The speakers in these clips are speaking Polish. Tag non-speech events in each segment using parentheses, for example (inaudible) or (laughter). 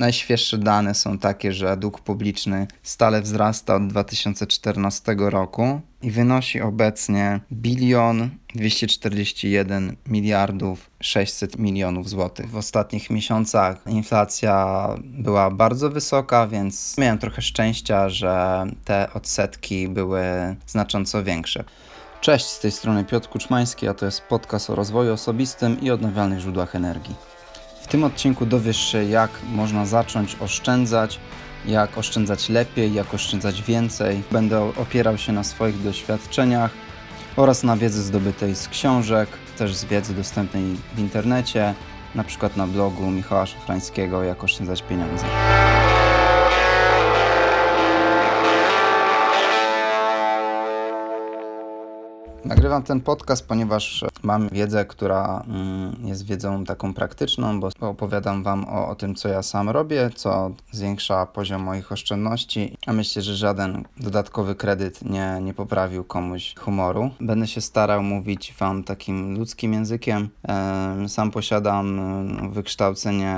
Najświeższe dane są takie, że dług publiczny stale wzrasta od 2014 roku i wynosi obecnie bilion 241 miliardów 600 milionów złotych. W ostatnich miesiącach inflacja była bardzo wysoka, więc miałem trochę szczęścia, że te odsetki były znacząco większe. Cześć, z tej strony Piotr Kuczmański, a to jest podcast o rozwoju osobistym i odnawialnych źródłach energii. Tym odcinku dowiesz się, jak można zacząć oszczędzać, jak oszczędzać lepiej, jak oszczędzać więcej. Będę opierał się na swoich doświadczeniach oraz na wiedzy zdobytej z książek, też z wiedzy dostępnej w internecie, na przykład na blogu Michała Szafrańskiego, jak oszczędzać pieniądze. Nagrywam ten podcast, ponieważ mam wiedzę, która mm, jest wiedzą taką praktyczną, bo opowiadam Wam o, o tym, co ja sam robię, co zwiększa poziom moich oszczędności, a myślę, że żaden dodatkowy kredyt nie, nie poprawił komuś humoru. Będę się starał mówić Wam takim ludzkim językiem. Sam posiadam wykształcenie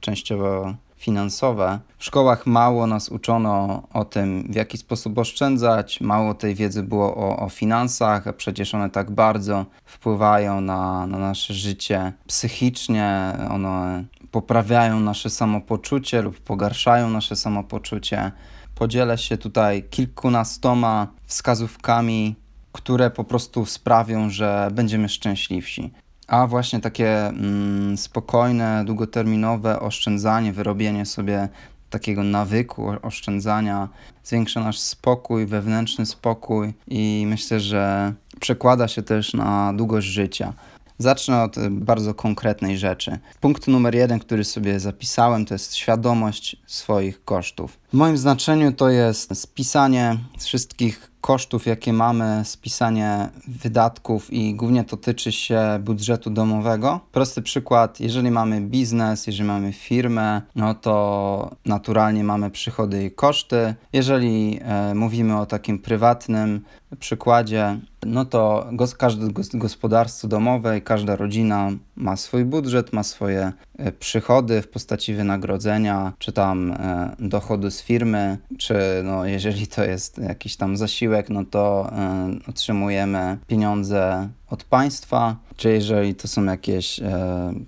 częściowo finansowe. W szkołach mało nas uczono o tym, w jaki sposób oszczędzać, mało tej wiedzy było o, o finansach, a przecież one tak bardzo wpływają na, na nasze życie psychicznie, one poprawiają nasze samopoczucie lub pogarszają nasze samopoczucie. Podzielę się tutaj kilkunastoma wskazówkami, które po prostu sprawią, że będziemy szczęśliwsi a właśnie takie mm, spokojne, długoterminowe oszczędzanie, wyrobienie sobie takiego nawyku oszczędzania zwiększa nasz spokój, wewnętrzny spokój i myślę, że przekłada się też na długość życia. Zacznę od bardzo konkretnej rzeczy. Punkt numer jeden, który sobie zapisałem, to jest świadomość swoich kosztów. W moim znaczeniu to jest spisanie wszystkich kosztów, jakie mamy, spisanie wydatków i głównie to tyczy się budżetu domowego. Prosty przykład, jeżeli mamy biznes, jeżeli mamy firmę, no to naturalnie mamy przychody i koszty. Jeżeli e, mówimy o takim prywatnym przykładzie, no to gos każde gospodarstwo domowe i każda rodzina ma swój budżet, ma swoje przychody w postaci wynagrodzenia, czy tam e, dochodu z firmy, czy no, jeżeli to jest jakiś tam zasiłek, no to e, otrzymujemy pieniądze od państwa, czy jeżeli to są jakieś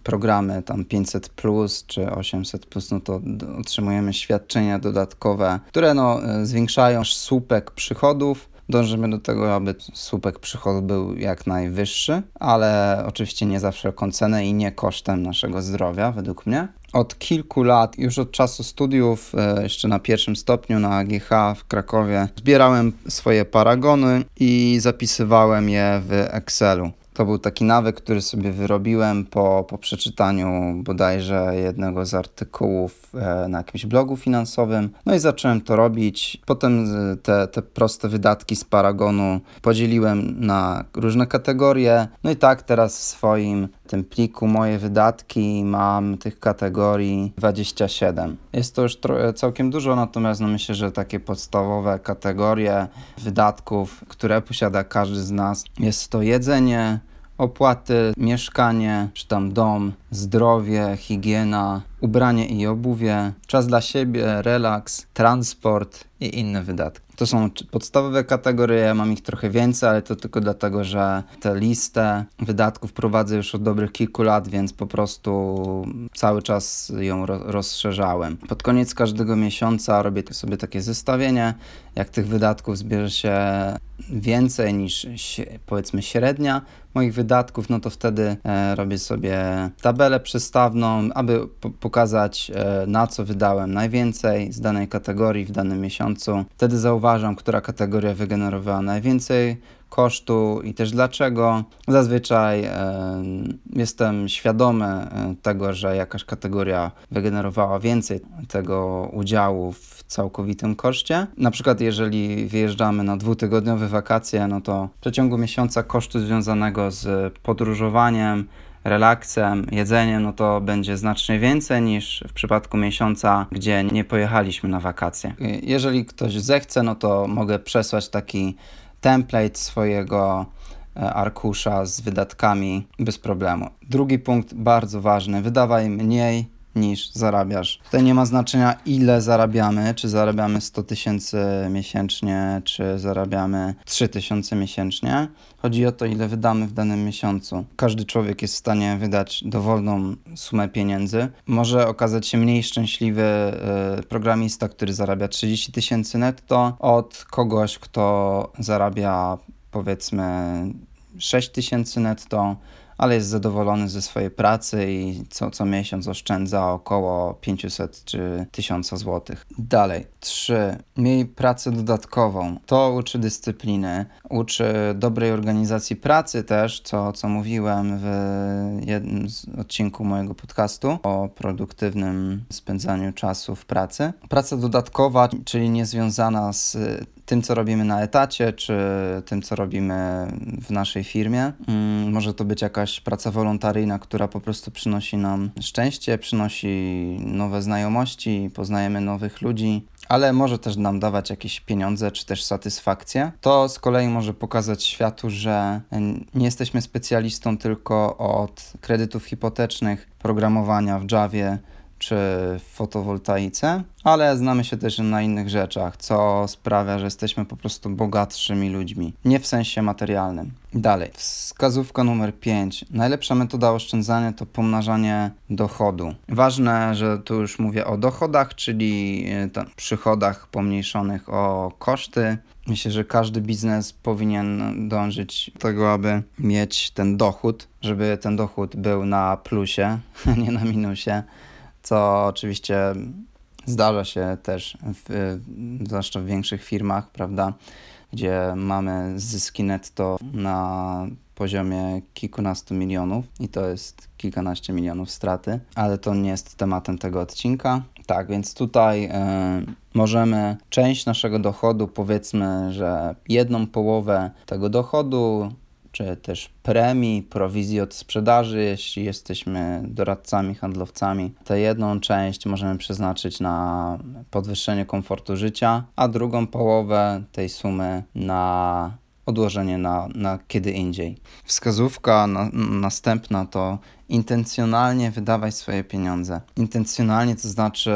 programy tam 500 plus czy 800 plus, no to otrzymujemy świadczenia dodatkowe, które no, zwiększają słupek przychodów Dążymy do tego, aby słupek przychodu był jak najwyższy, ale oczywiście nie za wszelką cenę i nie kosztem naszego zdrowia, według mnie. Od kilku lat, już od czasu studiów, e, jeszcze na pierwszym stopniu na AGH w Krakowie, zbierałem swoje paragony i zapisywałem je w Excelu. To był taki nawyk, który sobie wyrobiłem po, po przeczytaniu bodajże jednego z artykułów e, na jakimś blogu finansowym. No i zacząłem to robić. Potem te, te proste wydatki z Paragonu podzieliłem na różne kategorie. No i tak teraz w swoim tym pliku moje wydatki mam tych kategorii 27. Jest to już całkiem dużo, natomiast no myślę, że takie podstawowe kategorie wydatków, które posiada każdy z nas, jest to jedzenie, opłaty, mieszkanie, czy tam dom, zdrowie, higiena, ubranie i obuwie, czas dla siebie, relaks, transport i inne wydatki. To są podstawowe kategorie, mam ich trochę więcej, ale to tylko dlatego, że tę listę wydatków prowadzę już od dobrych kilku lat, więc po prostu cały czas ją rozszerzałem. Pod koniec każdego miesiąca robię sobie takie zestawienie, jak tych wydatków zbierze się więcej niż powiedzmy średnia moich wydatków, no to wtedy e, robię sobie tabelę przestawną, aby pokazać e, na co wydałem najwięcej z danej kategorii w danym miesiącu. Wtedy zauważam, która kategoria wygenerowała najwięcej kosztu i też dlaczego. Zazwyczaj e, jestem świadomy e, tego, że jakaś kategoria wygenerowała więcej tego udziału w całkowitym koszcie. Na przykład, jeżeli wyjeżdżamy na dwutygodniowe wakacje, no to w przeciągu miesiąca kosztu związanego z podróżowaniem, relaksem, jedzeniem, no to będzie znacznie więcej niż w przypadku miesiąca, gdzie nie pojechaliśmy na wakacje. Jeżeli ktoś zechce, no to mogę przesłać taki template swojego e, arkusza z wydatkami bez problemu. Drugi punkt bardzo ważny: wydawaj mniej niż zarabiasz. Tutaj nie ma znaczenia, ile zarabiamy, czy zarabiamy 100 tysięcy miesięcznie, czy zarabiamy 3 tysiące miesięcznie. Chodzi o to, ile wydamy w danym miesiącu. Każdy człowiek jest w stanie wydać dowolną sumę pieniędzy. Może okazać się mniej szczęśliwy y, programista, który zarabia 30 tysięcy netto, od kogoś, kto zarabia powiedzmy 6 tysięcy netto ale jest zadowolony ze swojej pracy i co, co miesiąc oszczędza około 500 czy 1000 zł. Dalej, 3. Miej pracę dodatkową. To uczy dyscypliny, uczy dobrej organizacji pracy też, co, co mówiłem w jednym z odcinku mojego podcastu o produktywnym spędzaniu czasu w pracy. Praca dodatkowa, czyli niezwiązana z tym, co robimy na etacie, czy tym, co robimy w naszej firmie. Mm, może to być jakaś praca wolontaryjna, która po prostu przynosi nam szczęście, przynosi nowe znajomości, poznajemy nowych ludzi, ale może też nam dawać jakieś pieniądze czy też satysfakcję. To z kolei może pokazać światu, że nie jesteśmy specjalistą tylko od kredytów hipotecznych, programowania w Javie czy w fotowoltaice, ale znamy się też na innych rzeczach, co sprawia, że jesteśmy po prostu bogatszymi ludźmi, nie w sensie materialnym. Dalej, wskazówka numer 5. Najlepsza metoda oszczędzania to pomnażanie dochodu. Ważne, że tu już mówię o dochodach, czyli e, przychodach pomniejszonych o koszty. Myślę, że każdy biznes powinien dążyć do tego, aby mieć ten dochód, żeby ten dochód był na plusie, (laughs) nie na minusie co oczywiście zdarza się też, w, zwłaszcza w większych firmach, prawda, gdzie mamy zyski netto na poziomie kilkunastu milionów i to jest kilkanaście milionów straty, ale to nie jest tematem tego odcinka. Tak, więc tutaj y, możemy część naszego dochodu, powiedzmy, że jedną połowę tego dochodu czy też premii, prowizji od sprzedaży, jeśli jesteśmy doradcami, handlowcami. Tę jedną część możemy przeznaczyć na podwyższenie komfortu życia, a drugą połowę tej sumy na odłożenie na, na kiedy indziej. Wskazówka na, następna to intencjonalnie wydawać swoje pieniądze. Intencjonalnie to znaczy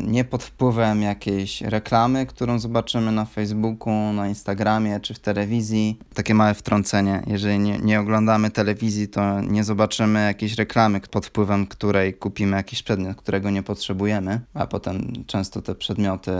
yy, nie pod wpływem jakiejś reklamy, którą zobaczymy na Facebooku, na Instagramie czy w telewizji. Takie małe wtrącenie. Jeżeli nie, nie oglądamy telewizji, to nie zobaczymy jakiejś reklamy, pod wpływem której kupimy jakiś przedmiot, którego nie potrzebujemy, a potem często te przedmioty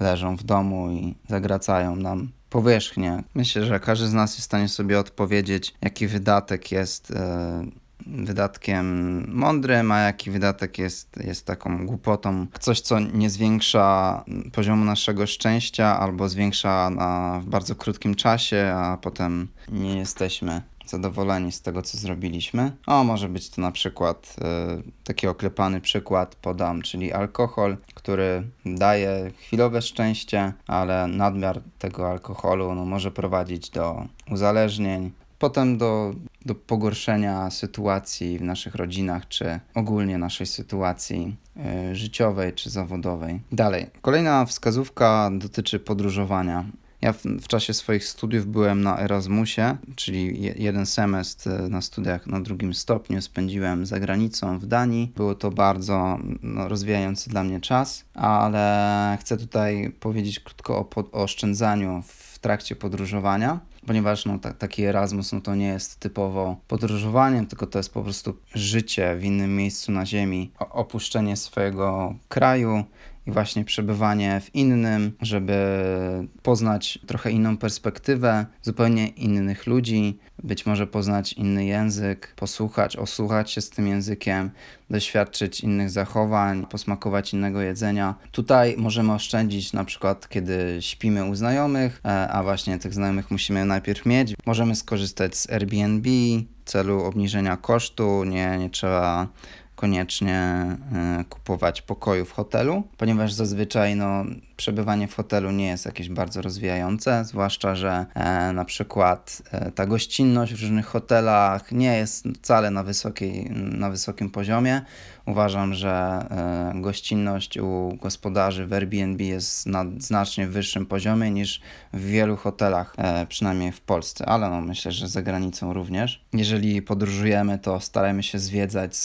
leżą w domu i zagracają nam powierzchnię. Myślę, że każdy z nas jest w stanie sobie odpowiedzieć, jaki wydatek jest e, wydatkiem mądrym, a jaki wydatek jest, jest taką głupotą. Coś, co nie zwiększa poziomu naszego szczęścia albo zwiększa na, w bardzo krótkim czasie, a potem nie jesteśmy zadowoleni z tego, co zrobiliśmy. O, może być to na przykład y, taki oklepany przykład podam, czyli alkohol, który daje chwilowe szczęście, ale nadmiar tego alkoholu no, może prowadzić do uzależnień, potem do, do pogorszenia sytuacji w naszych rodzinach, czy ogólnie naszej sytuacji y, życiowej czy zawodowej. Dalej, kolejna wskazówka dotyczy podróżowania. Ja w, w, czasie swoich studiów byłem na Erasmusie, czyli je, jeden semestr na studiach na drugim stopniu spędziłem za granicą w Danii. Było to bardzo no, rozwijający dla mnie czas, ale chcę tutaj powiedzieć krótko o, o oszczędzaniu w trakcie podróżowania ponieważ no, ta, taki Erasmus no, to nie jest typowo podróżowaniem, tylko to jest po prostu życie w innym miejscu na ziemi, opuszczenie swojego kraju, i właśnie przebywanie w innym, żeby poznać trochę inną perspektywę, zupełnie innych ludzi, być może poznać inny język, posłuchać, osłuchać się z tym językiem, doświadczyć innych zachowań, posmakować innego jedzenia. Tutaj możemy oszczędzić na przykład, kiedy śpimy u znajomych, e, a właśnie tych znajomych musimy najpierw mieć. Możemy skorzystać z Airbnb w celu obniżenia kosztu, nie, nie trzeba koniecznie e, kupować pokoju w hotelu, ponieważ zazwyczaj no, przebywanie w hotelu nie jest jakieś bardzo rozwijające, zwłaszcza, że e, na przykład e, ta gościnność w różnych hotelach nie jest wcale na, wysokiej, na wysokim poziomie. Uważam, że gościnność u gospodarzy w Airbnb jest na znacznie wyższym poziomie niż w wielu hotelach, przynajmniej w Polsce, ale no, myślę, że za granicą również. Jeżeli podróżujemy, to starajmy się zwiedzać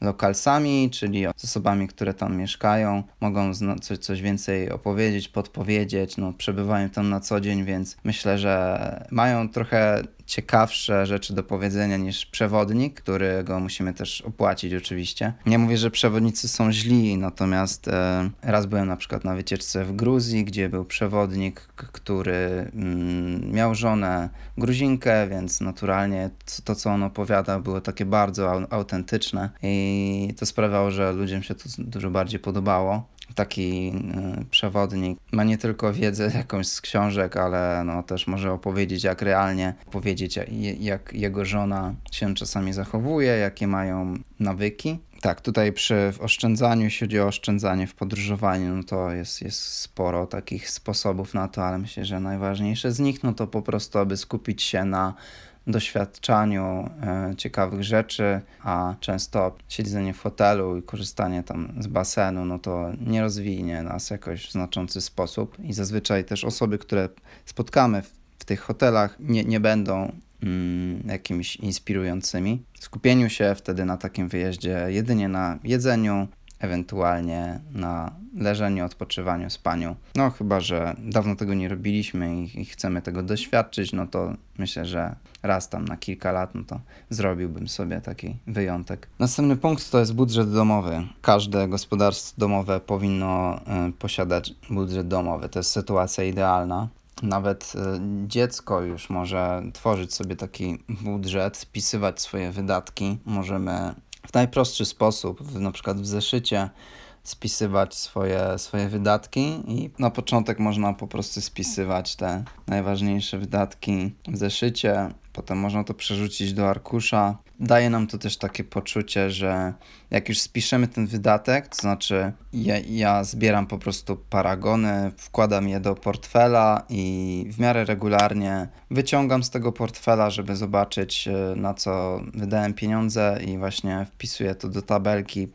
lokalsami, czyli z osobami, które tam mieszkają, mogą coś, coś więcej opowiedzieć, podpowiedzieć, no przebywają tam na co dzień, więc myślę, że mają trochę ciekawsze rzeczy do powiedzenia niż przewodnik, którego musimy też opłacić oczywiście. Nie mówię, że przewodnicy są źli, natomiast e, raz byłem na przykład na wycieczce w Gruzji, gdzie był przewodnik, który mm, miał żonę Gruzinkę, więc naturalnie to, co on opowiadał, było takie bardzo autentyczne i to sprawiało, że ludziom się to dużo bardziej podobało taki y, przewodnik ma nie tylko wiedzę jakąś z książek, ale no, też może opowiedzieć, jak realnie powiedzieć, jak jego żona się czasami zachowuje, jakie mają nawyki. Tak, tutaj przy oszczędzaniu, jeśli chodzi o oszczędzanie w podróżowaniu, no to jest, jest sporo takich sposobów na to, ale myślę, że najważniejsze z nich, no to po prostu, aby skupić się na doświadczaniu e, ciekawych rzeczy, a często siedzenie w hotelu i korzystanie tam z basenu, no to nie rozwinie nas jakoś w znaczący sposób i zazwyczaj też osoby, które spotkamy w, w tych hotelach nie, nie będą mm, jakimiś inspirującymi. Skupieniu się wtedy na takim wyjeździe jedynie na jedzeniu, ewentualnie na leżeniu, odpoczywaniu, spaniu. No chyba, że dawno tego nie robiliśmy i, i, chcemy tego doświadczyć, no to myślę, że raz tam na kilka lat, no to zrobiłbym sobie taki wyjątek. Następny punkt to jest budżet domowy. Każde gospodarstwo domowe powinno y, posiadać budżet domowy. To jest sytuacja idealna. Nawet y, dziecko już może tworzyć sobie taki budżet, spisywać swoje wydatki. Możemy w najprostszy sposób, w, na przykład w zeszycie, spisywać swoje, swoje wydatki i na początek można po prostu spisywać te najważniejsze wydatki w zeszycie, potem można to przerzucić do arkusza. Daje nam to też takie poczucie, że jak już spiszemy ten wydatek, to znaczy ja, ja zbieram po prostu paragony, wkładam je do portfela i w miarę regularnie wyciągam z tego portfela, żeby zobaczyć e, na co wydałem pieniądze i właśnie wpisuję to do tabelki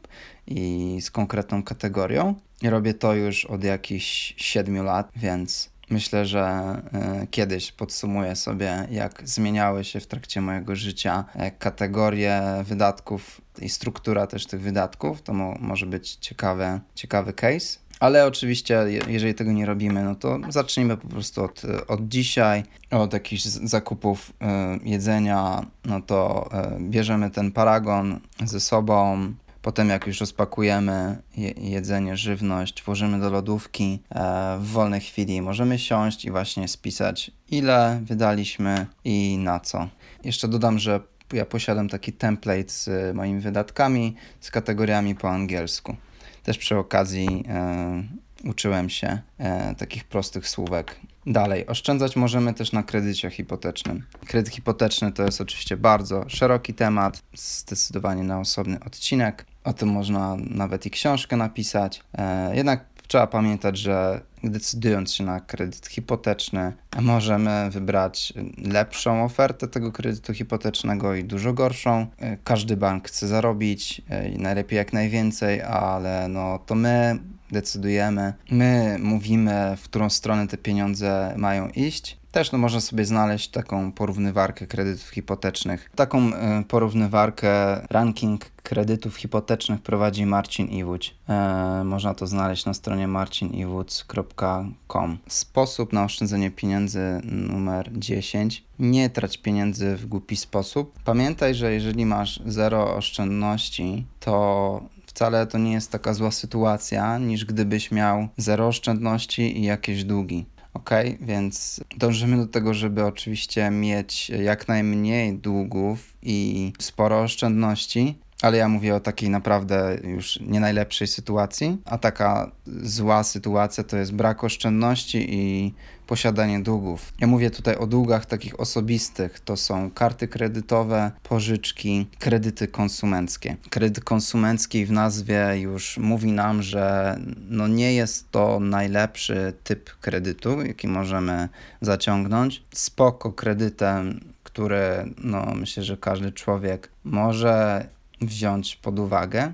i z konkretną kategorią. Robię to już od jakichś 7 lat, więc myślę, że y, kiedyś podsumuję sobie, jak zmieniały się w trakcie mojego życia e, kategorie wydatków i struktura też tych wydatków. To mo może być ciekawy, ciekawy case. Ale oczywiście, jeżeli tego nie robimy, no to zacznijmy po prostu od, od dzisiaj, od jakichś zakupów y, jedzenia. No to y, bierzemy ten paragon ze sobą, Potem jak już rozpakujemy jedzenie, żywność, włożymy do lodówki e, w wolnej chwili, możemy siąść i właśnie spisać ile wydaliśmy i na co. Jeszcze dodam, że ja posiadam taki template z moimi wydatkami, z kategoriami po angielsku. Też przy okazji e, uczyłem się e, takich prostych słówek. Dalej, oszczędzać możemy też na kredycie hipotecznym. Kredyt hipoteczny to jest oczywiście bardzo szeroki temat, zdecydowanie na osobny odcinek. O tym można nawet i książkę napisać. E, jednak trzeba pamiętać, że decydując się na kredyt hipoteczny, możemy wybrać lepszą ofertę tego kredytu hipotecznego i dużo gorszą. E, każdy bank chce zarobić, e, najlepiej jak najwięcej, ale no to my decydujemy, my mówimy, w którą stronę te pieniądze mają iść. Też no, można sobie znaleźć taką porównywarkę kredytów hipotecznych. Taką y, porównywarkę, ranking kredytów hipotecznych prowadzi Marcin Iwódź. E, można to znaleźć na stronie marciniwódz.com. Sposób na oszczędzanie pieniędzy numer 10. Nie trać pieniędzy w głupi sposób. Pamiętaj, że jeżeli masz zero oszczędności, to wcale to nie jest taka zła sytuacja, niż gdybyś miał zero oszczędności i jakieś długi. Ok, więc dążymy do tego, żeby oczywiście mieć jak najmniej długów i sporo oszczędności, ale ja mówię o takiej naprawdę już nie najlepszej sytuacji, a taka zła sytuacja to jest brak oszczędności i posiadanie długów. Ja mówię tutaj o długach takich osobistych, to są karty kredytowe, pożyczki, kredyty konsumenckie. Kredyt konsumencki w nazwie już mówi nam, że no nie jest to najlepszy typ kredytu, jaki możemy zaciągnąć. Spoko kredytem, który no myślę, że każdy człowiek może wziąć pod uwagę,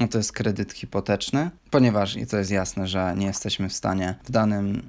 no to jest kredyt hipoteczny, ponieważ i to jest jasne, że nie jesteśmy w stanie w danym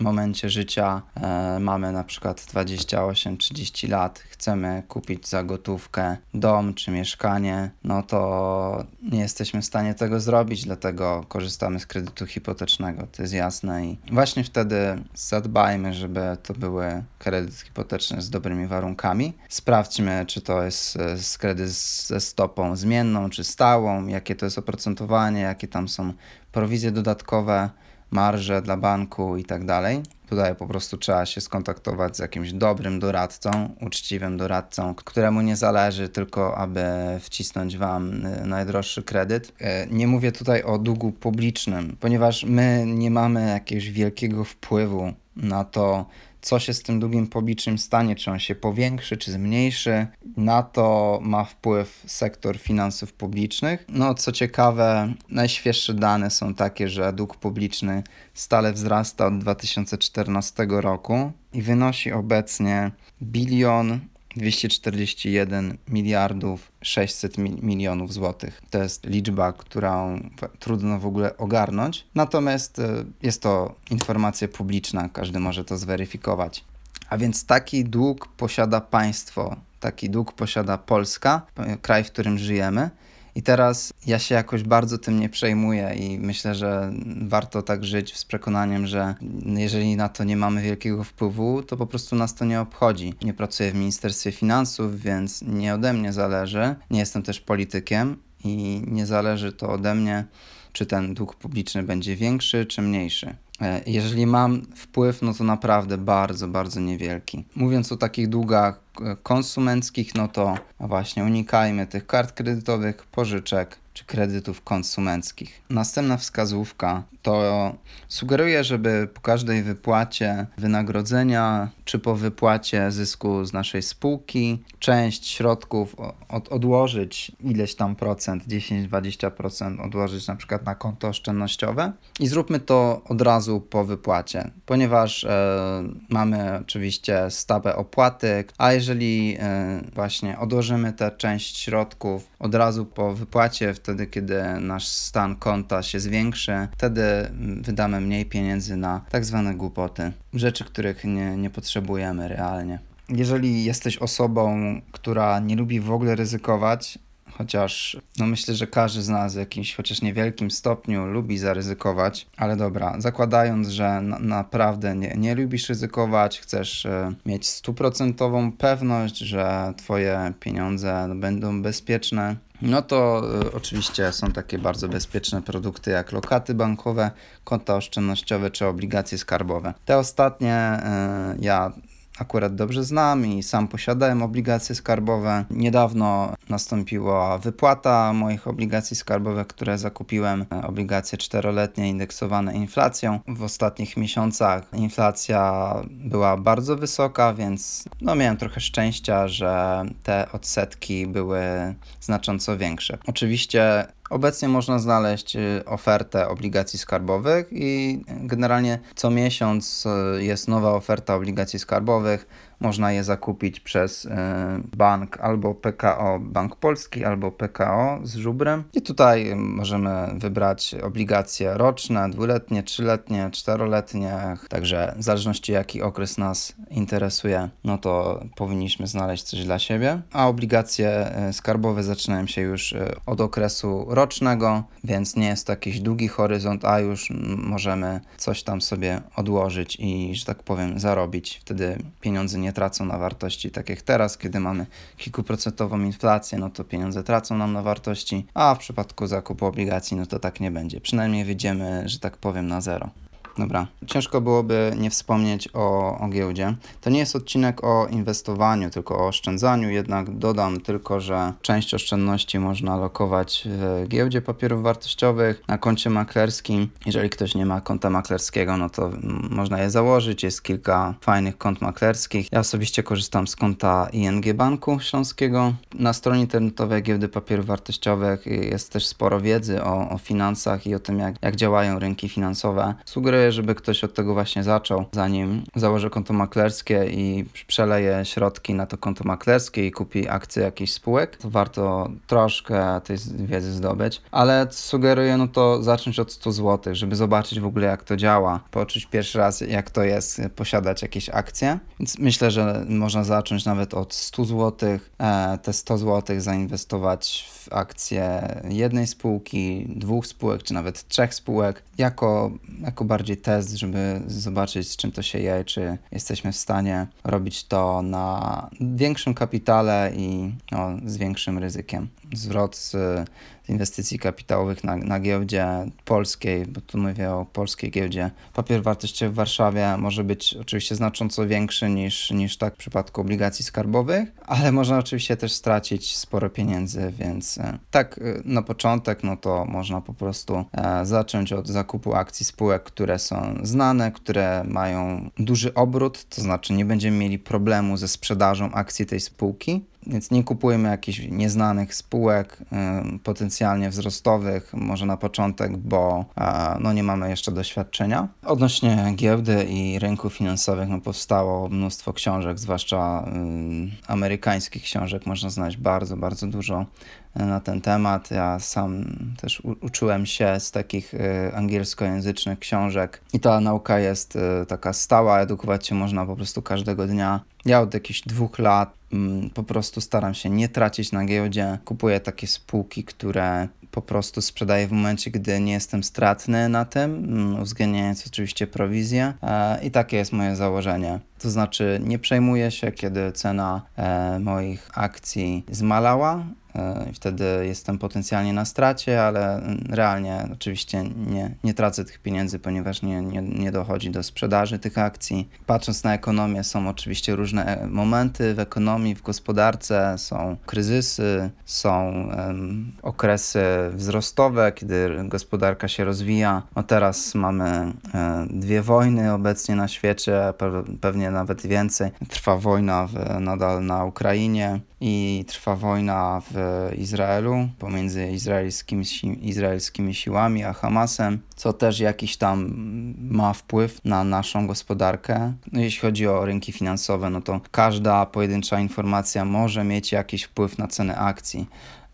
momencie życia e, mamy na przykład 28-30 lat, chcemy kupić za gotówkę dom czy mieszkanie, no to nie jesteśmy w stanie tego zrobić, dlatego korzystamy z kredytu hipotecznego. To jest jasne i właśnie wtedy zadbajmy, żeby to były kredyt hipoteczny z dobrymi warunkami. Sprawdźmy, czy to jest z kredyt ze stopą zmienną czy stałą, jakie to jest oprocentowanie, jakie tam są prowizje dodatkowe marże dla banku i tak dalej. Tutaj po prostu trzeba się skontaktować z jakimś dobrym doradcą, uczciwym doradcą, któremu nie zależy tylko, aby wcisnąć Wam y, najdroższy kredyt. E, nie mówię tutaj o długu publicznym, ponieważ my nie mamy jakiegoś wielkiego wpływu na to, co się z tym długiem publicznym stanie, czy on się powiększy, czy zmniejszy. Na to ma wpływ sektor finansów publicznych. No, co ciekawe, najświeższe dane są takie, że dług publiczny stale wzrasta od 2014 roku i wynosi obecnie bilion 241 miliardów 600 milionów złotych. To jest liczba, którą trudno w ogóle ogarnąć. Natomiast e, jest to informacja publiczna, każdy może to zweryfikować. A więc taki dług posiada państwo, taki dług posiada Polska, kraj, w którym żyjemy. I teraz ja się jakoś bardzo tym nie przejmuję i myślę, że warto tak żyć z przekonaniem, że jeżeli na to nie mamy wielkiego wpływu, to po prostu nas to nie obchodzi. Nie pracuję w Ministerstwie Finansów, więc nie ode mnie zależy. Nie jestem też politykiem i nie zależy to ode mnie, czy ten dług publiczny będzie większy czy mniejszy. E, jeżeli mam wpływ, no to naprawdę bardzo, bardzo niewielki. Mówiąc o takich długach e, konsumenckich, no to właśnie unikajmy tych kart kredytowych, pożyczek, czy kredytów konsumenckich. Następna wskazówka to sugeruje, żeby po każdej wypłacie wynagrodzenia czy po wypłacie zysku z naszej spółki część środków od, odłożyć ileś tam procent, 10-20% odłożyć na przykład na konto oszczędnościowe i zróbmy to od razu po wypłacie, ponieważ e, mamy oczywiście stawę opłaty, a jeżeli e, właśnie odłożymy tę część środków od razu po wypłacie, wtedy kiedy nasz stan konta się zwiększy, wtedy wydamy mniej pieniędzy na tak zwane głupoty, rzeczy, których nie, nie potrzebujemy realnie. Jeżeli jesteś osobą, która nie lubi w ogóle ryzykować, chociaż no myślę, że każdy z nas w jakimś chociaż niewielkim stopniu lubi zaryzykować, ale dobra, zakładając, że na, naprawdę nie, nie lubisz ryzykować, chcesz y, mieć stuprocentową pewność, że twoje pieniądze będą bezpieczne, no to y, oczywiście są takie bardzo bezpieczne produkty jak lokaty bankowe, konta oszczędnościowe czy obligacje skarbowe. Te ostatnie y, ja akurat dobrze znam i sam posiadałem obligacje skarbowe. Niedawno nastąpiła wypłata moich obligacji skarbowych, które zakupiłem. Obligacje czteroletnie indeksowane inflacją. W ostatnich miesiącach inflacja była bardzo wysoka, więc no miałem trochę szczęścia, że te odsetki były znacząco większe. Oczywiście Obecnie można znaleźć y, ofertę obligacji skarbowych i generalnie co miesiąc y, jest nowa oferta obligacji skarbowych. Można je zakupić przez y, bank albo PKO Bank Polski, albo PKO z żubrem. I tutaj możemy wybrać obligacje roczne, dwuletnie, trzyletnie, czteroletnie. Także w zależności jaki okres nas interesuje, no to powinniśmy znaleźć coś dla siebie. A obligacje skarbowe zaczynają się już od okresu rocznego, więc nie jest to jakiś długi horyzont, a już możemy coś tam sobie odłożyć i, że tak powiem, zarobić. Wtedy pieniądze nie tracą na wartości, tak jak teraz, kiedy mamy kilkuprocentową inflację, no to pieniądze tracą nam na wartości, a w przypadku zakupu obligacji, no to tak nie będzie. Przynajmniej wyjdziemy, że tak powiem, na zero. Dobra, ciężko byłoby nie wspomnieć o, o giełdzie. To nie jest odcinek o inwestowaniu, tylko o oszczędzaniu, jednak dodam tylko, że część oszczędności można lokować w giełdzie papierów wartościowych na koncie maklerskim. Jeżeli ktoś nie ma konta maklerskiego, no to można je założyć. Jest kilka fajnych kont maklerskich. Ja osobiście korzystam z konta ING Banku Śląskiego. Na stronie internetowej giełdy papierów wartościowych jest też sporo wiedzy o, o finansach i o tym, jak, jak działają rynki finansowe. Sugeruję sugeruję, żeby ktoś od tego właśnie zaczął, zanim założy konto maklerskie i przeleje środki na to konto maklerskie i kupi akcje jakichś spółek, to warto troszkę tej wiedzy zdobyć. Ale sugeruję no to zacząć od 100 zł, żeby zobaczyć w ogóle jak to działa, poczuć pierwszy raz jak to jest posiadać jakieś akcje. Więc myślę, że można zacząć nawet od 100 zł, e, te 100 zł zainwestować w akcje jednej spółki, dwóch spółek, czy nawet trzech spółek, jako, jako bardziej test, żeby zobaczyć, z czym to się je, czy jesteśmy w stanie robić to na większym kapitale i no, z większym ryzykiem. Zwrot z inwestycji kapitałowych na, na giełdzie polskiej, bo tu mówię o polskiej giełdzie, papier wartościowy w Warszawie może być oczywiście znacząco większy niż, niż tak w przypadku obligacji skarbowych, ale można oczywiście też stracić sporo pieniędzy, więc e, tak e, na początek, no to można po prostu e, zacząć od zakupu akcji spółek, które są znane, które mają duży obrót, to znaczy nie będziemy mieli problemu ze sprzedażą akcji tej spółki więc nie kupujmy jakichś nieznanych spółek, potencjalnie wzrostowych, może na początek, bo no, nie mamy jeszcze doświadczenia. Odnośnie giełdy i rynków finansowych no, powstało mnóstwo książek, zwłaszcza amerykańskich książek. Można znaleźć bardzo, bardzo dużo na ten temat. Ja sam też uczyłem się z takich angielskojęzycznych książek i ta nauka jest taka stała, edukować się można po prostu każdego dnia. Ja od jakichś dwóch lat mm, po prostu staram się nie tracić na giełdzie. Kupuję takie spółki, które po prostu sprzedaję w momencie, gdy nie jestem stratny na tym, mm, uwzględniając oczywiście prowizję. E, I takie jest moje założenie. To znaczy, nie przejmuję się, kiedy cena e, moich akcji zmalała, E, wtedy jestem potencjalnie na stracie, ale realnie oczywiście nie, nie tracę tych pieniędzy, ponieważ nie, nie, nie dochodzi do sprzedaży tych akcji. Patrząc na ekonomię, są oczywiście różne momenty w ekonomii, w gospodarce, są kryzysy, są um, okresy wzrostowe, kiedy gospodarka się rozwija. No teraz mamy um, dwie wojny obecnie na świecie, pewnie nawet więcej. Trwa wojna w, nadal na Ukrainie i trwa wojna w Izraelu pomiędzy izraelskimi, izraelskimi siłami a Hamasem, co też jakiś tam ma wpływ na naszą gospodarkę. No, jeśli chodzi o rynki finansowe, no to każda pojedyncza informacja może mieć jakiś wpływ na cenę akcji.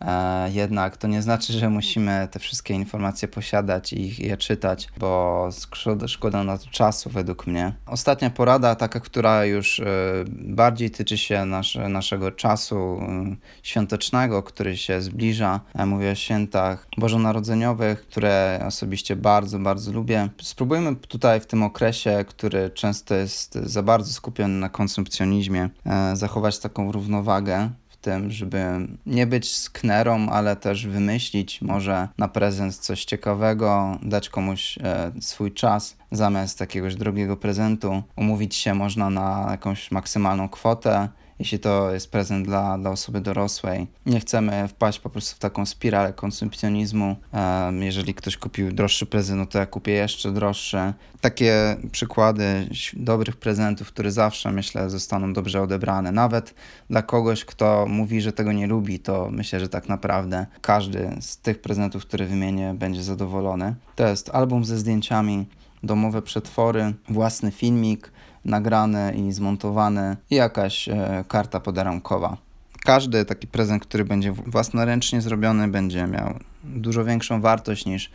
E, jednak to nie znaczy, że musimy te wszystkie informacje posiadać i je czytać, bo szkoda, na to czasu według mnie. Ostatnia porada, taka, która już e, bardziej tyczy się nasze, naszego czasu e, świątecznego, który się zbliża. Mówię o świętach bożonarodzeniowych, które osobiście bardzo, bardzo lubię. Spróbujmy tutaj w tym okresie, który często jest za bardzo skupiony na konsumpcjonizmie, zachować taką równowagę tym, żeby nie być sknerą, ale też wymyślić może na prezent coś ciekawego, dać komuś e, swój czas zamiast jakiegoś drogiego prezentu. Umówić się można na jakąś maksymalną kwotę jeśli to jest prezent dla, dla osoby dorosłej. Nie chcemy wpaść po prostu w taką spiralę konsumpcjonizmu. Jeżeli ktoś kupił droższy prezent, no to ja kupię jeszcze droższy. Takie przykłady dobrych prezentów, które zawsze myślę zostaną dobrze odebrane. Nawet dla kogoś, kto mówi, że tego nie lubi, to myślę, że tak naprawdę każdy z tych prezentów, które wymienię, będzie zadowolony. To jest album ze zdjęciami, domowe przetwory, własny filmik, nagrane i zmontowane i jakaś e, karta podarunkowa. Każdy taki prezent, który będzie własnoręcznie zrobiony, będzie miał dużo większą wartość niż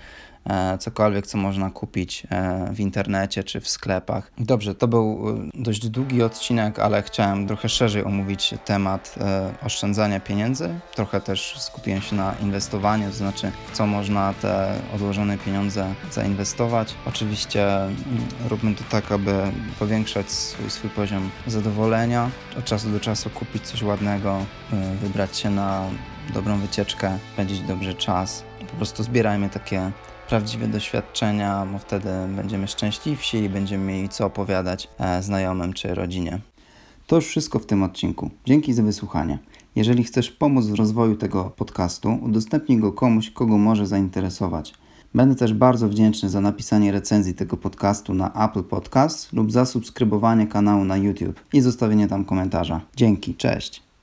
cokolwiek, co można kupić e, w internecie czy w sklepach. Dobrze, to był e, dość długi odcinek, ale chciałem trochę szerzej omówić temat oszczędzania pieniędzy. Trochę też skupiłem się na inwestowaniu, to znaczy w co można te odłożone pieniądze zainwestować. Oczywiście mm, róbmy to tak, aby powiększać swój, swój poziom zadowolenia, od czasu do czasu kupić coś ładnego, wybrać się na dobrą wycieczkę, spędzić dobrze czas. Po prostu zbierajmy takie prawdziwe doświadczenia, bo wtedy będziemy szczęśliwsi i będziemy mieli co opowiadać e, znajomym czy rodzinie. To już wszystko w tym odcinku. Dzięki za wysłuchanie. Jeżeli chcesz pomóc w rozwoju tego podcastu, udostępnij go komuś, kogo może zainteresować. Będę też bardzo wdzięczny za napisanie recenzji tego podcastu na Apple Podcast lub zasubskrybowanie kanału na YouTube i zostawienie tam komentarza. Dzięki, cześć.